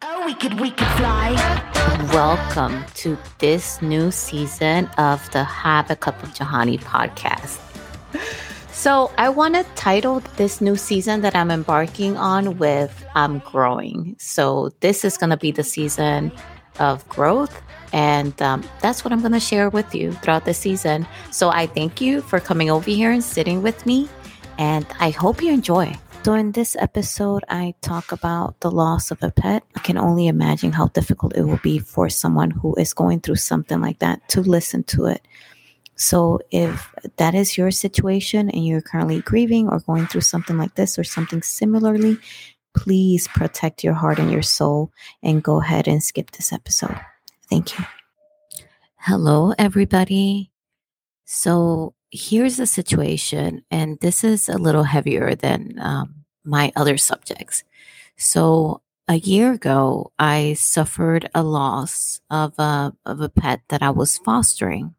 Oh, we could, we could fly. Welcome to this new season of the Have a Cup of Johanny podcast. So, I want to title this new season that I'm embarking on with I'm Growing. So, this is going to be the season of growth. And um, that's what I'm going to share with you throughout the season. So, I thank you for coming over here and sitting with me. And I hope you enjoy. So, in this episode, I talk about the loss of a pet. I can only imagine how difficult it will be for someone who is going through something like that to listen to it. So, if that is your situation and you're currently grieving or going through something like this or something similarly, please protect your heart and your soul and go ahead and skip this episode. Thank you. Hello, everybody. So, here's the situation, and this is a little heavier than um, my other subjects. So a year ago, I suffered a loss of a, of a pet that I was fostering.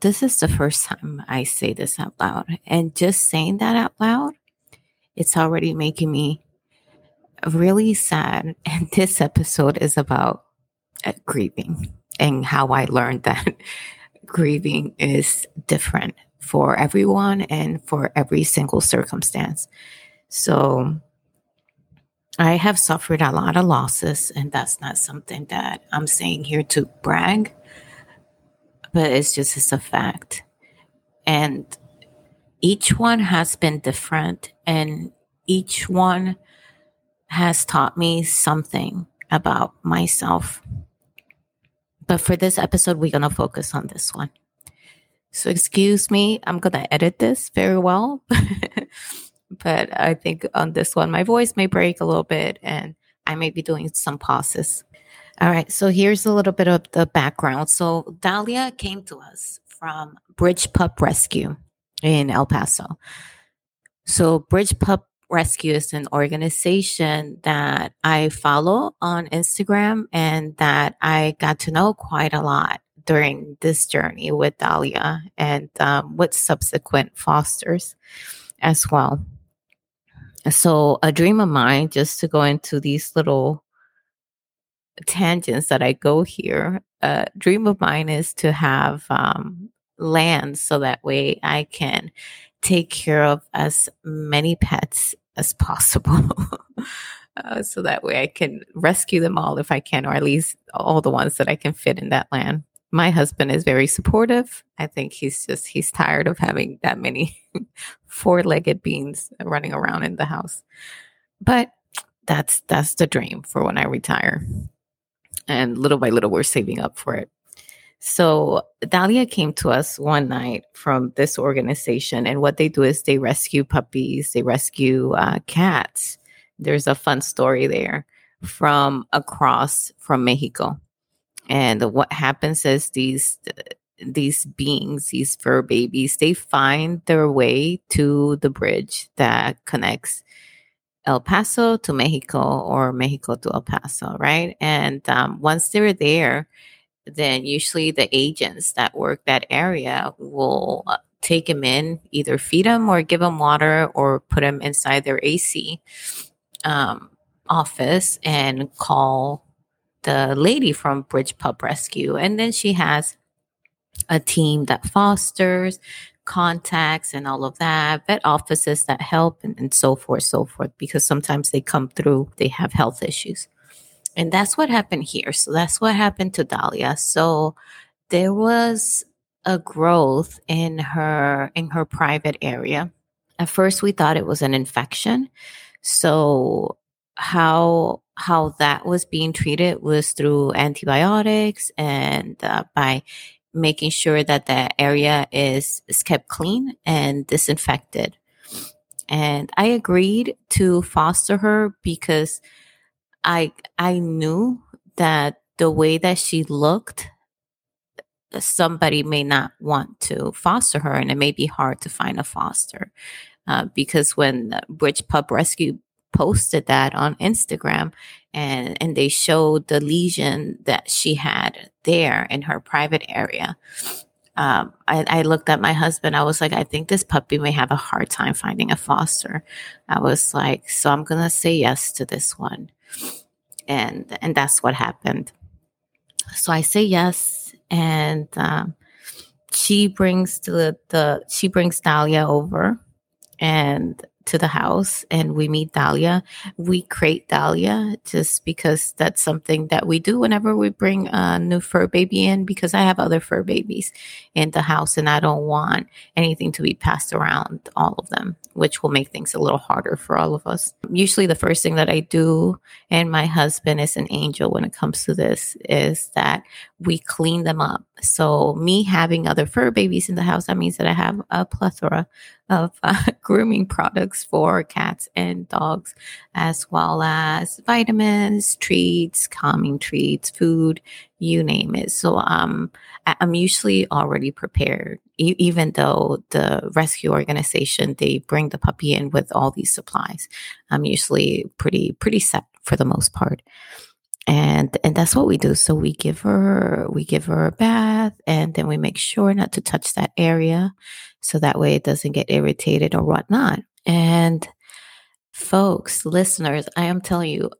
This is the first time I say this out loud. And just saying that out loud, it's already making me really sad. And this episode is about uh, grieving and how I learned that grieving is different for everyone and for every single circumstance. So I have suffered a lot of losses, and that's not something that I'm saying here to brag, but it's just it's a fact. And each one has been different, and each one has taught me something about myself. But for this episode, we're going to focus on this one. So, excuse me, I'm going to edit this very well. but I think on this one, my voice may break a little bit and I may be doing some pauses. All right, so here's a little bit of the background. So Dahlia came to us from Bridge Pup Rescue in El Paso. So Bridge Pup Rescue is an organization that I follow on Instagram and that I got to know quite a lot during this journey with Dahlia and um, with subsequent fosters as well. So, a dream of mine, just to go into these little tangents that I go here, a dream of mine is to have um, land so that way I can take care of as many pets as possible. uh, so that way I can rescue them all if I can, or at least all the ones that I can fit in that land my husband is very supportive. I think he's just he's tired of having that many four-legged beings running around in the house. But that's that's the dream for when I retire. And little by little we're saving up for it. So Dahlia came to us one night from this organization, and what they do is they rescue puppies, they rescue uh, cats. There's a fun story there from across from Mexico. And what happens is these these beings, these fur babies, they find their way to the bridge that connects El Paso to Mexico or Mexico to El Paso, right? And um, once they're there, then usually the agents that work that area will uh, take them in, either feed them or give them water or put them inside their AC um, office and call the lady from Bridge Pup Rescue. And then she has a team that fosters, contacts, and all of that, vet offices that help, and, and so forth, so forth, because sometimes they come through, they have health issues. And that's what happened here. So that's what happened to Dahlia. So there was a growth in her in her private area. At first we thought it was an infection. So how how that was being treated was through antibiotics and uh, by making sure that the area is, is kept clean and disinfected. And I agreed to foster her because I I knew that the way that she looked somebody may not want to foster her and it may be hard to find a foster uh, because when Bridge Pup Rescue posted that on Instagram and and they showed the lesion that she had there in her private area. Um, I, I, looked at my husband. I was like, I think this puppy may have a hard time finding a foster. I was like, so I'm gonna say yes to this one. and and that's what happened. So I say yes, and um, she brings the the she brings Dahlia over, and to the house and we meet Dahlia. We crate Dahlia just because that's something that we do whenever we bring a new fur baby in because I have other fur babies in the house and I don't want anything to be passed around all of them, which will make things a little harder for all of us. Usually the first thing that I do and my husband is an angel when it comes to this is that we clean them up. So me having other fur babies in the house that means that I have a plethora of uh, grooming products for cats and dogs, as well as vitamins, treats, calming treats, food, you name it. So um, I'm usually already prepared, e- even though the rescue organization they bring the puppy in with all these supplies. I'm usually pretty pretty set for the most part and and that's what we do. So we give her we give her a bath and then we make sure not to touch that area so that way it doesn't get irritated or whatnot. And folks listeners i am telling you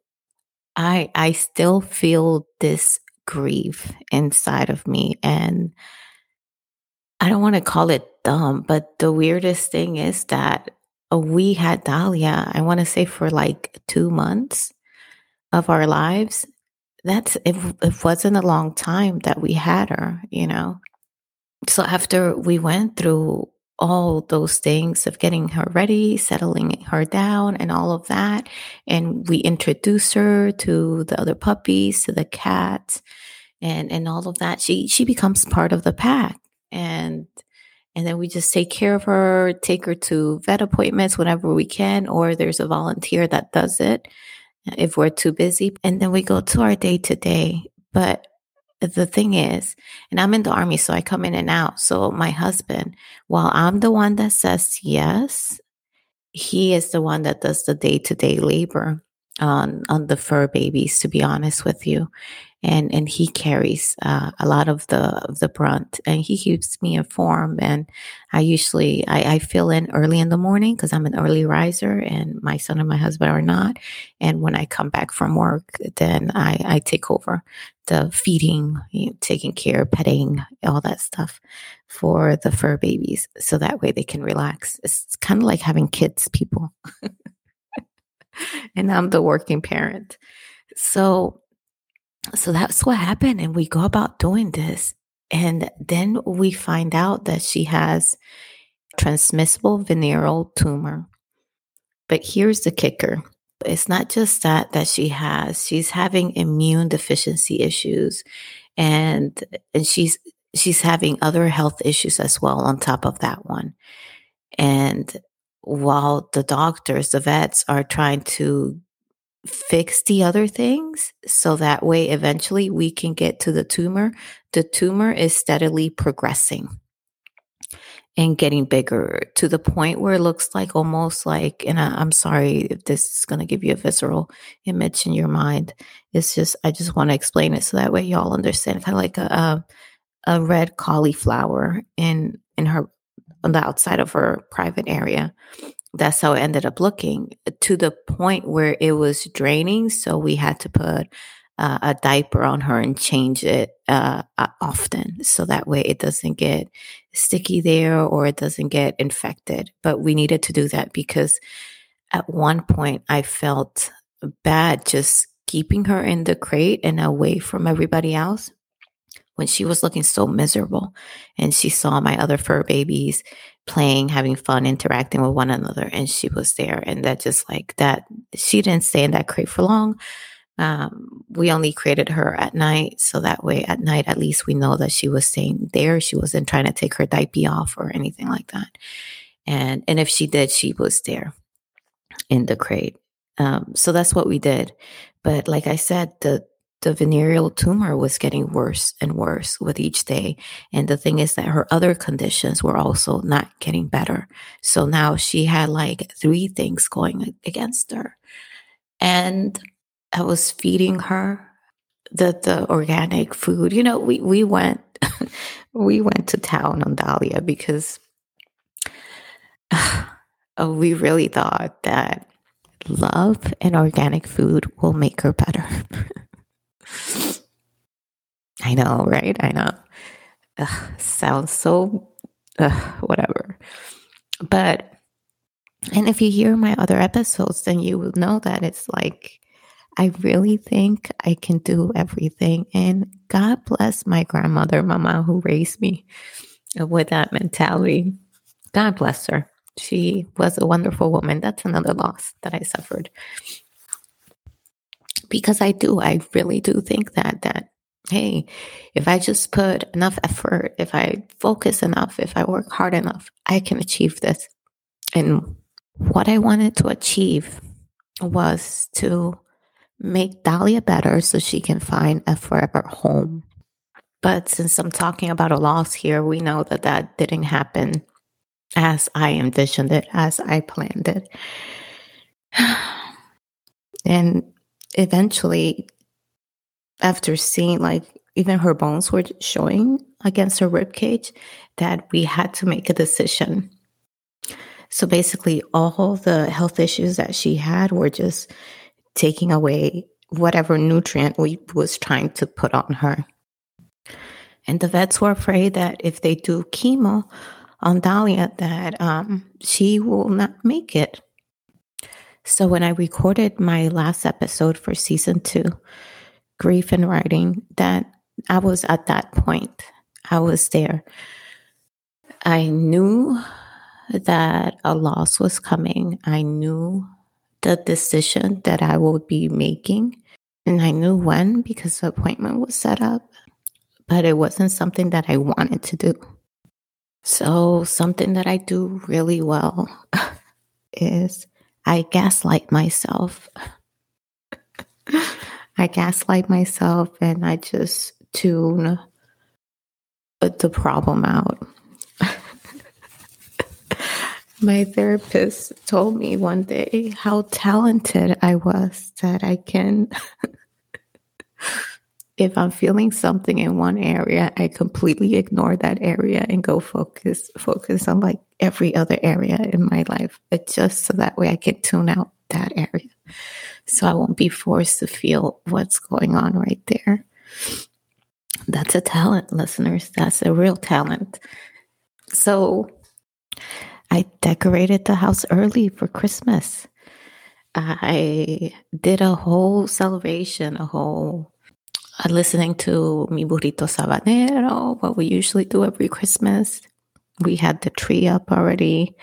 i i still feel this grief inside of me. And i don't want to call it dumb but the weirdest thing is that uh, we had dahlia i want to say for like two months of our lives that's it, it wasn't a long time that we had her, you know. So after we went through all those things of getting her ready, settling her down, and all of that. And we introduced her to the other puppies, to the cats, and and all of that. She she becomes part of the pack, and and then we just take care of her, take her to vet appointments whenever we can, or there's a volunteer that does it if we're too busy. And then we go to our day to day. But the thing is, and I'm in the army, so I come in and out. So my husband, while I'm the one that says yes, he is the one that does the day to day labor on on the fur babies. To be honest with you, and and he carries uh, a lot of the of the brunt and he keeps me informed and i usually i, I fill in early in the morning because i'm an early riser and my son and my husband are not and when i come back from work then i i take over the feeding you know, taking care petting all that stuff for the fur babies so that way they can relax. It's kind of like having kids people. And i'm the working parent. So so that's what happened. And we go about doing this. And then we find out that she has transmissible venereal tumor. But here's the kicker. It's not just that that she has. She's having immune deficiency issues and and she's she's having other health issues as well on top of that one. And while the doctors, the vets are trying to fix the other things so that way eventually we can get to the tumor. The tumor is steadily progressing and getting bigger to the point where it looks like almost like, and I, am sorry if this is going to give you a visceral image in your mind. It's just, I just want to explain it so that way y'all understand kind of like a, a, a red cauliflower in, in her, on the outside of her private area that's how it ended up looking to the point where it was draining. So we had to put uh, a diaper on her and change it uh, often. So that way it doesn't get sticky there or it doesn't get infected. But we needed to do that because at one point I felt bad just keeping her in the crate and away from everybody else when she was looking so miserable and she saw my other fur babies playing, having fun, interacting with one another, and she was there. And that just like that, she didn't stay in that crate for long. Um, we only created her at night. So that way, at night, at least we know that she was staying there. She wasn't trying to take her diaper off or anything like that. And, and if she did, she was there in the crate. Um, so that's what we did. But like I said, the, the venereal tumor was getting worse and worse with each day. And the thing is that her other conditions were also not getting better. So now she had like three things going against her. And I was feeding her the the organic food. You know, we we went we went to town on Dahlia because uh, we really thought that love and organic food will make her better. I know, right? I know. Ugh, sounds so whatever. But, and if you hear my other episodes, then you will know that it's like, I really think I can do everything. And God bless my grandmother, Mama, who raised me with that mentality. God bless her. She was a wonderful woman. That's another loss that I suffered. Because I do, I really do think that that hey, if I just put enough effort, if I focus enough, if I work hard enough, I can achieve this. And what I wanted to achieve was to make Dahlia better so she can find a forever home. But since I'm talking about a loss here, we know that that didn't happen as I envisioned it, as I planned it. and eventually, after seeing like even her bones were showing against her rib cage, that we had to make a decision. So basically, all the health issues that she had were just taking away whatever nutrient we was trying to put on her. And the vets were afraid that if they do chemo on Dahlia, that um, she will not make it. So when I recorded my last episode for season two, grief and writing, that I was at that point. I was there. I knew that a loss was coming. I knew the decision that I would be making. And I knew when because the appointment was set up, but it wasn't something that I wanted to do. So, something that I do really well is I gaslight myself. I gaslight myself and I just tune the problem out. My therapist told me one day how talented I was that I can, if I'm feeling something in one area, I completely ignore that area and go focus focus on like every other area in my life, but just so that way I can tune out that area, so I won't be forced to feel what's going on right there. That's a talent, listeners. That's a real talent. So I decorated the house early for Christmas. I did a whole celebration, a whole uh, listening to Mi Burrito Sabanero, what we usually do every Christmas. We had the tree up already.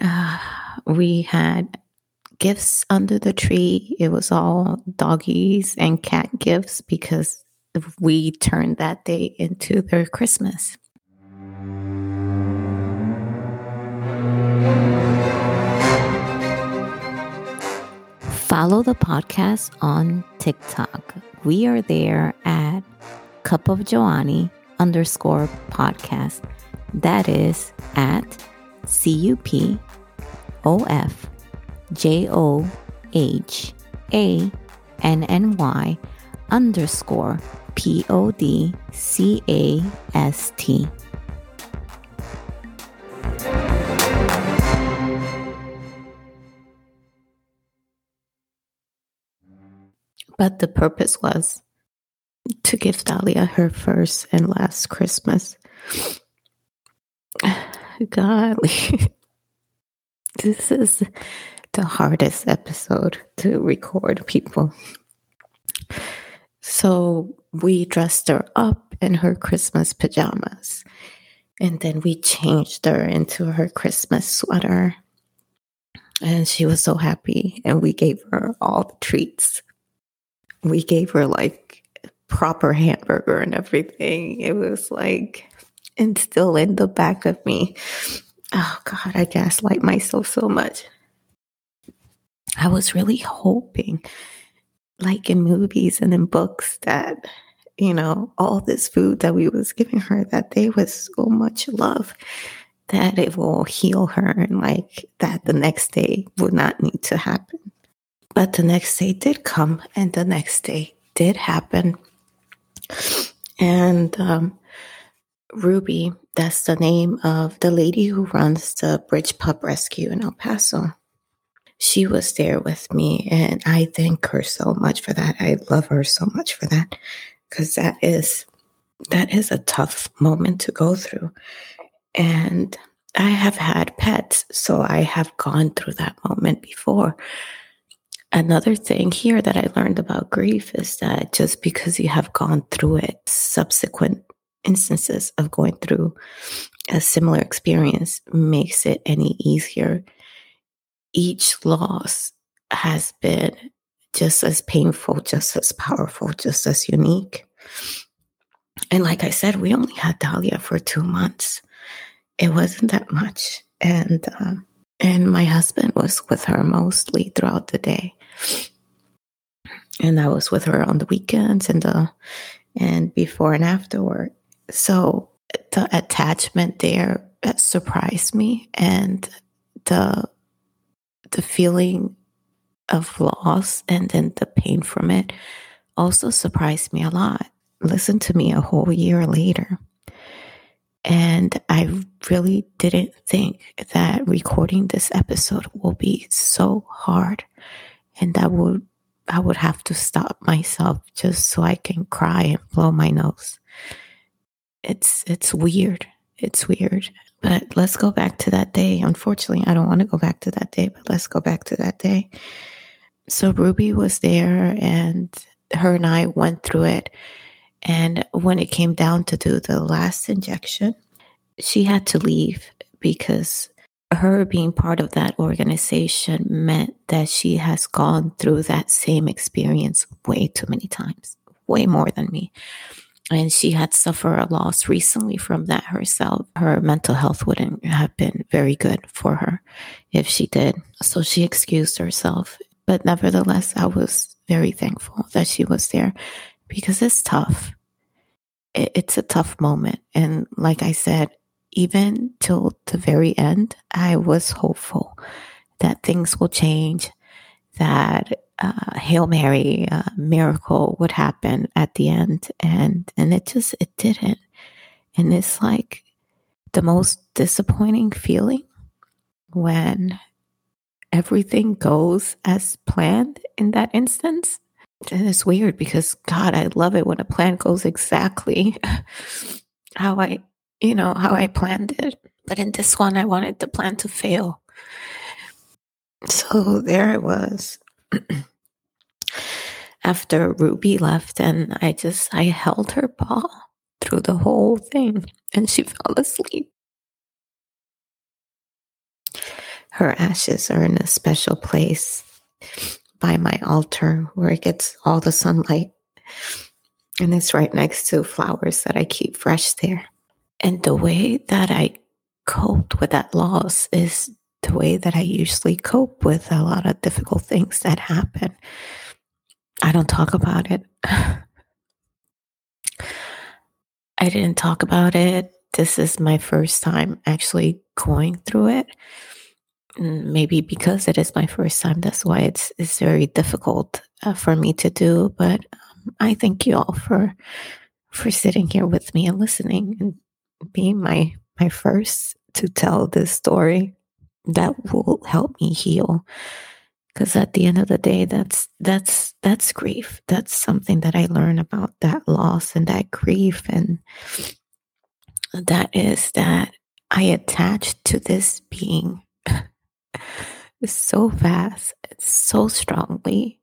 Uh, we had gifts under the tree. It was all doggies and cat gifts because we turned that day into their Christmas. Follow the podcast on TikTok. We are there at Cup of Johanny underscore podcast. That is at C U P O F J O H A N N Y underscore P O D C A S T. But the purpose was to give Dahlia her first and last Christmas. Golly, this is the hardest episode to record, people. So we dressed her up in her Christmas pajamas. And then we changed her into her Christmas sweater. And she was so happy. And we gave her all the treats we gave her like proper hamburger and everything. It was like, and still in the back of me. Oh God, I gaslight myself so much. I was really hoping, like in movies and in books, that you know all this food that we was giving her that day was so much love that it will heal her and like that the next day would not need to happen. But the next day did come, and the next day did happen. And um, Ruby, that's the name of the lady who runs the Bridge Pup Rescue in El Paso. she was there with me. And I thank her so much for that. I love her so much for that because that is that is a tough moment to go through. And I have had pets, so I have gone through that moment before. Another thing here that I learned about grief is that just because you have gone through it, subsequent instances of going through a similar experience makes it any easier. Each loss has been just as painful, just as powerful, just as unique. And like I said, we only had Dahlia for two months. It wasn't that much, and uh, and my husband was with her mostly throughout the day, and I was with her on the weekends and the and before and afterward. So the attachment there surprised me, and the the feeling of loss and then the pain from it also surprised me a lot listen to me a whole year later. And I really didn't think that recording this episode will be so hard and that would I would have to stop myself just so I can cry and blow my nose. It's it's weird. It's weird. But let's go back to that day. Unfortunately, I don't want to go back to that day, but let's go back to that day. So Ruby was there and her and I went through it and when it came down to do the last injection, she had to leave because her being part of that organization meant that she has gone through that same experience way too many times, way more than me. And she had suffered a loss recently from that herself. Her mental health wouldn't have been very good for her if she did. So she excused herself. But nevertheless, I was very thankful that she was there because it's tough. It's a tough moment. And like I said, even till the very end, I was hopeful that things will change, that uh, Hail Mary uh, miracle would happen at the end. And, and it just, it didn't. And it's like the most disappointing feeling when everything goes as planned in that instance and it's weird because God, I love it when a plan goes exactly how I, you know, how I planned it. But in this one, I wanted the plan to fail. So there it was. After Ruby left, and I just I held her paw through the whole thing, and she fell asleep. Her ashes are in a special place by my altar where it gets all the sunlight. And it's right next to flowers that I keep fresh there. And the way that I coped with that loss is the way that I usually cope with a lot of difficult things that happen. I don't talk about it. I didn't talk about it. This is my first time actually going through it. Mm, maybe because it is my first time that's why it's it's very difficult uh, for me to do but um, i thank you all for for sitting here with me and listening and being my my first to tell this story that will help me heal because at the end of the day that's that's that's grief that's something that i learn about that loss and that grief and that is that i attached to this being so fast, so strongly,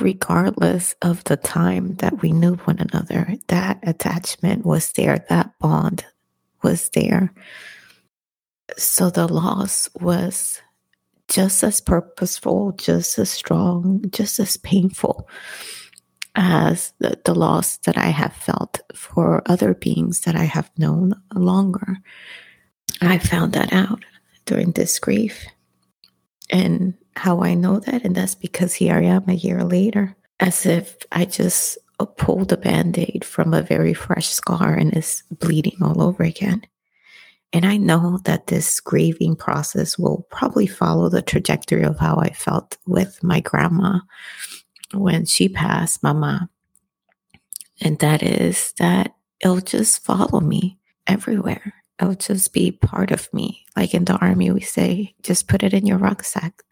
regardless of the time that we knew one another. That attachment was there, that bond was there. So the loss was just as purposeful, just as strong, just as painful as the, the loss that I have felt for other beings that I have known longer. I found that out during this grief. And how I know that, and that's because here I am a year later, as if I just pulled a band aid from a very fresh scar and is bleeding all over again. And I know that this grieving process will probably follow the trajectory of how I felt with my grandma when she passed, Mama. And that is that it'll just follow me everywhere it'll just be part of me. Like in the army, we say, just put it in your rucksack.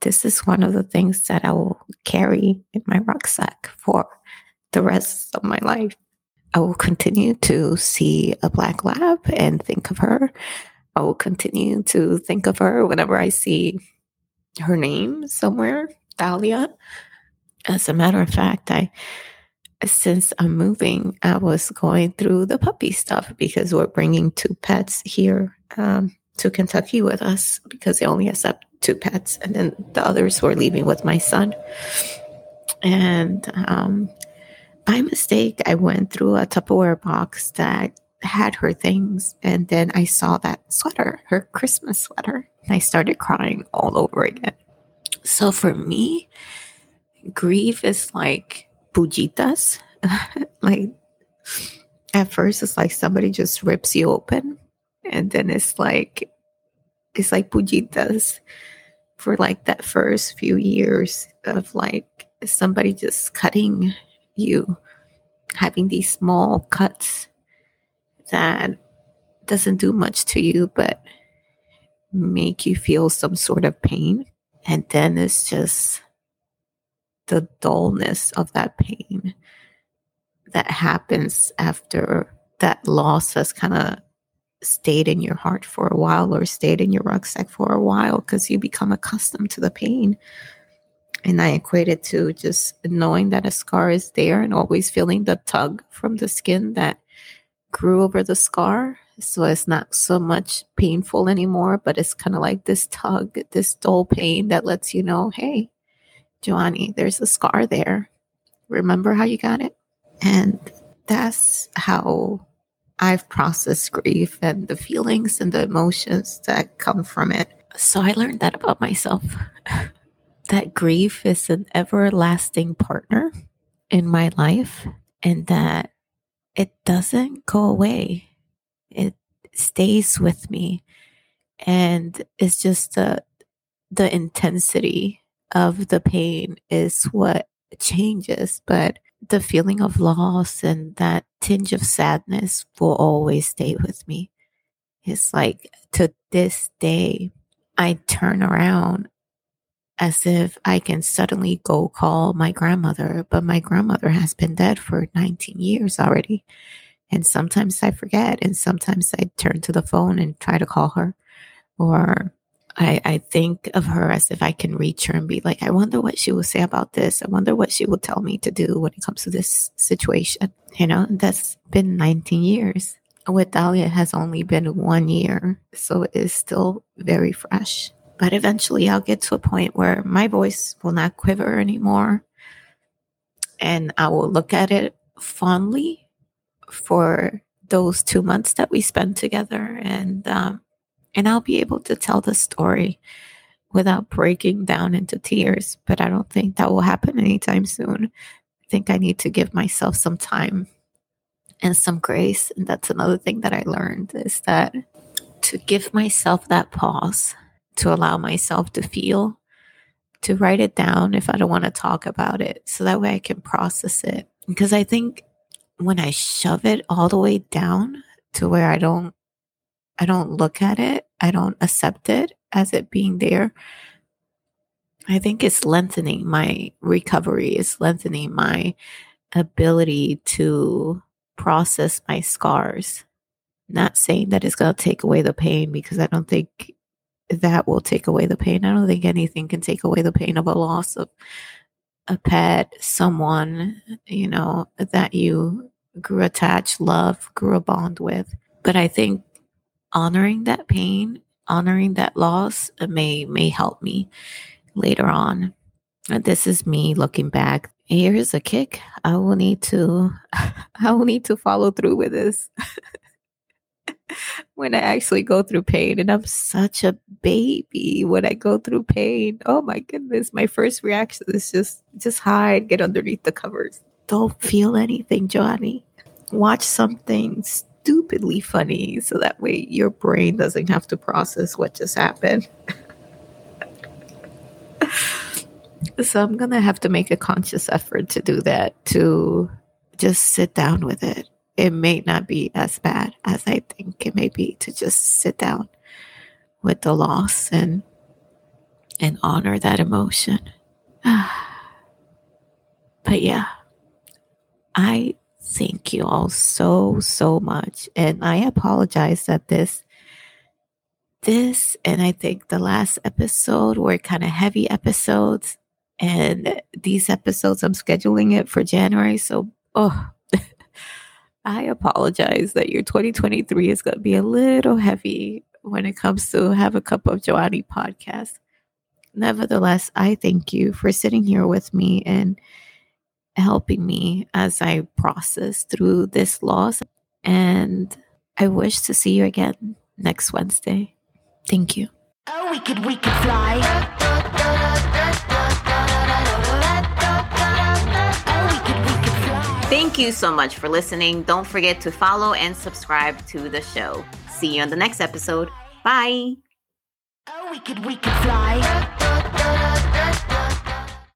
This is one of the things that I will carry in my rucksack for the rest of my life. I will continue to see a black lab and think of her. I will continue to think of her whenever I see her name somewhere, Dahlia. As a matter of fact, I since I'm moving, I was going through the puppy stuff because we're bringing two pets here um, to Kentucky with us because they only accept two pets, and then the others were leaving with my son. And um, by mistake, I went through a Tupperware box that had her things, and then I saw that sweater, her Christmas sweater, and I started crying all over again. So for me, grief is like pujitas. like at first it's like somebody just rips you open and then it's like it's like pujitas for like that first few years of like somebody just cutting you having these small cuts that doesn't do much to you but make you feel some sort of pain and then it's just the dullness of that pain that happens after that loss has kind of stayed in your heart for a while or stayed in your rucksack for a while because you become accustomed to the pain. And I equate it to just knowing that a scar is there and always feeling the tug from the skin that grew over the scar. So it's not so much painful anymore, but it's kind of like this tug, this dull pain that lets you know, hey, Johanny, there's a scar there. Remember how you got it? And that's how I've processed grief and the feelings and the emotions that come from it. So I learned that about myself that grief is an everlasting partner in my life and that it doesn't go away. It stays with me. And it's just the, the intensity of the pain is what changes, but the feeling of loss and that tinge of sadness will always stay with me. It's like to this day, I turn around as if I can suddenly go call my grandmother, but my grandmother has been dead for 19 years already. And sometimes I forget, and sometimes I turn to the phone and try to call her, or I, I think of her as if I can reach her and be like, I wonder what she will say about this. I wonder what she will tell me to do when it comes to this situation. You know, that's been 19 years. With Dahlia, has only been one year. So it is still very fresh. But eventually I'll get to a point where my voice will not quiver anymore. And I will look at it fondly for those two months that we spent together. And um, and I'll be able to tell the story without breaking down into tears. But I don't think that will happen anytime soon. I think I need to give myself some time and some grace. And that's another thing that I learned is that to give myself that pause, to allow myself to feel, to write it down if I don't want to talk about it, so that way I can process it. Because I think when I shove it all the way down to where I don't I don't look at it, I don't accept it as it being there. I think it's lengthening my recovery, it's lengthening my ability to process my scars. Not saying that it's going to take away the pain because I don't think that will take away the pain. I don't think anything can take away the pain of a loss of a pet, someone, you know, that you grew attached, love, grew a bond with. But I think honoring that pain, honoring that loss uh, may may help me later on. This is me looking back. Here's a kick. I will need to I will need to follow through with this. when I actually go through pain and I'm such a baby when I go through pain. Oh my goodness, my first reaction is just just hide, get underneath the covers. Don't feel anything, Johanny. Watch something stupidly funny so that way your brain doesn't have to process what just happened. so I'm going to have to make a conscious effort to do that, to just sit down with it. It may not be as bad as I think it may be to just sit down with the loss and and honor that emotion. but yeah, I thank you all so so much and I apologize that this this and I think the last episode were kind of heavy episodes and these episodes I'm scheduling it for January so oh I apologize that your 2023 is going to be a little heavy when it comes to Have a Cup of Johanny podcast. Nevertheless, I thank you for sitting here with me and helping me as I process through this loss. And I wish to see you again next Wednesday. Thank you. Oh, we could, we could fly. Thank you so much for listening. Don't forget to follow and subscribe to the show. See you on the next episode. Bye. Oh, we could, we could fly.